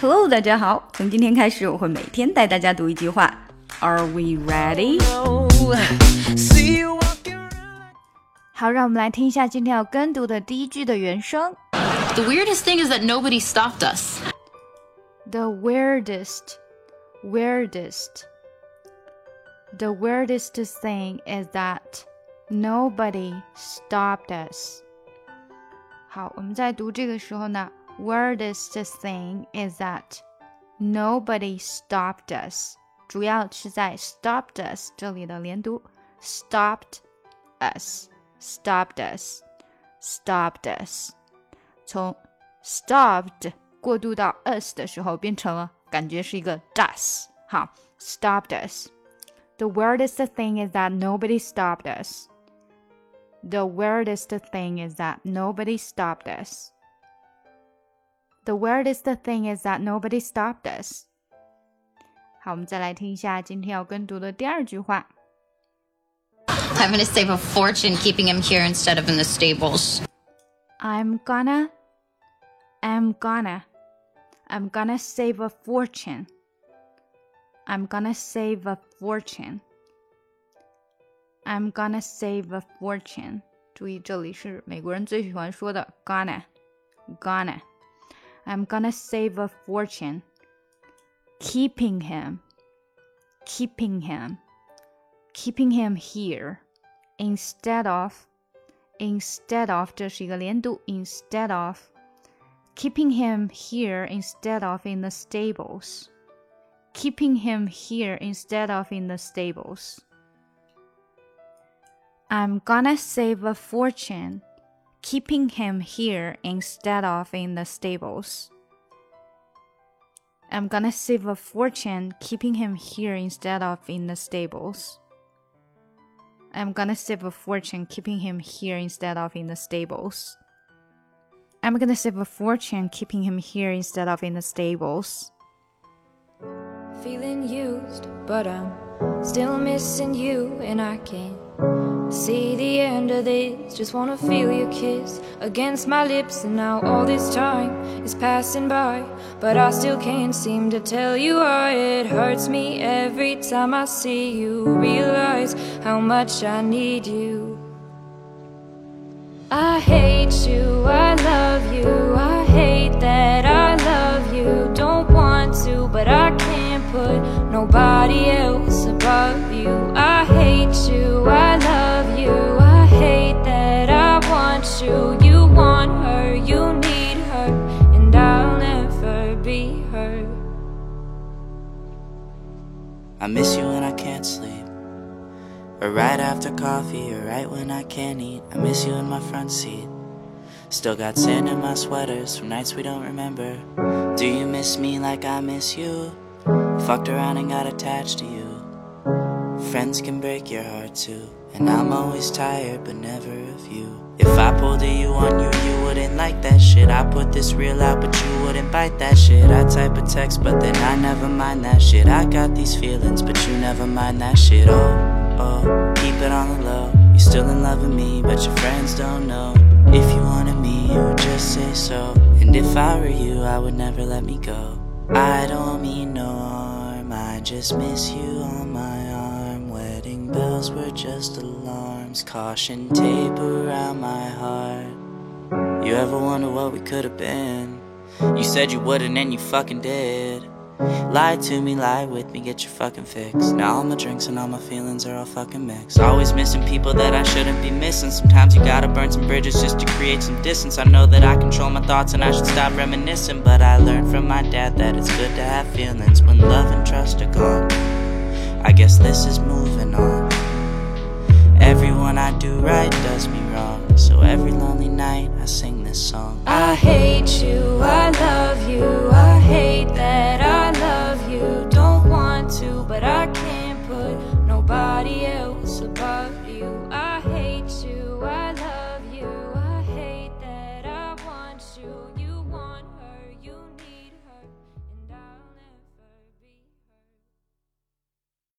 Hello，大家好。从今天开始，我会每天带大家读一句话。Are we ready？好，让我们来听一下今天要跟读的第一句的原声。The weirdest thing is that nobody stopped us. The weirdest, weirdest. The weirdest thing is that nobody stopped us. 好，我们在读这个时候呢 ，weirdest thing is that nobody stopped us，主要是在 stopped us 这里的连读，stopped us，stopped us，stopped us，从 stopped 过渡到 us 的时候，变成了感觉是一个 does，好，stopped us。The weirdest thing is that nobody stopped us. The weirdest thing is that nobody stopped us. The weirdest thing is that nobody stopped us. 好，我们再来听一下今天要跟读的第二句话。I'm gonna save a fortune keeping him here instead of in the stables. I'm gonna, I'm gonna, I'm gonna save a fortune. I'm gonna save a fortune. I'm gonna save a fortune. 注意，这里是美国人最喜欢说的 gonna, gonna. I'm gonna save a fortune. Keeping him, keeping him, keeping him here instead of, instead of 这是一个连读 instead of keeping him here instead of in the stables keeping him here instead of in the stables. I'm gonna save a fortune keeping him here instead of in the stables. I'm gonna save a fortune keeping him here instead of in the stables. I'm gonna save a fortune keeping him here instead of in the stables. I'm gonna save a fortune keeping him here instead of in the stables. Feeling used, but I'm still missing you, and I can't see the end of this. Just wanna feel your kiss against my lips, and now all this time is passing by, but I still can't seem to tell you why it hurts me every time I see you. Realize how much I need you. I hate you, I I miss you when I can't sleep. Or right after coffee, or right when I can't eat. I miss you in my front seat. Still got sand in my sweaters from nights we don't remember. Do you miss me like I miss you? Fucked around and got attached to you. Friends can break your heart too. And I'm always tired, but never of you. If I pulled a you on you, you wouldn't like that shit. I put this real out, but you wouldn't bite that shit. I type a text, but then I never mind that shit. I got these feelings, but you never mind that shit. Oh, oh, keep it on the low. You're still in love with me, but your friends don't know. If you wanted me, you would just say so. And if I were you, I would never let me go. I don't mean no harm, I just miss you on my arm. Bells were just alarms, caution tape around my heart. You ever wonder what we could have been? You said you wouldn't, and you fucking did. Lie to me, lie with me, get your fucking fix. Now all my drinks and all my feelings are all fucking mixed. Always missing people that I shouldn't be missing. Sometimes you gotta burn some bridges just to create some distance. I know that I control my thoughts and I should stop reminiscing. But I learned from my dad that it's good to have feelings when love and trust are gone. I guess this is moving on. Everyone I do right does me wrong. So every lonely night I sing this song. I hate you, I love you, I hate that I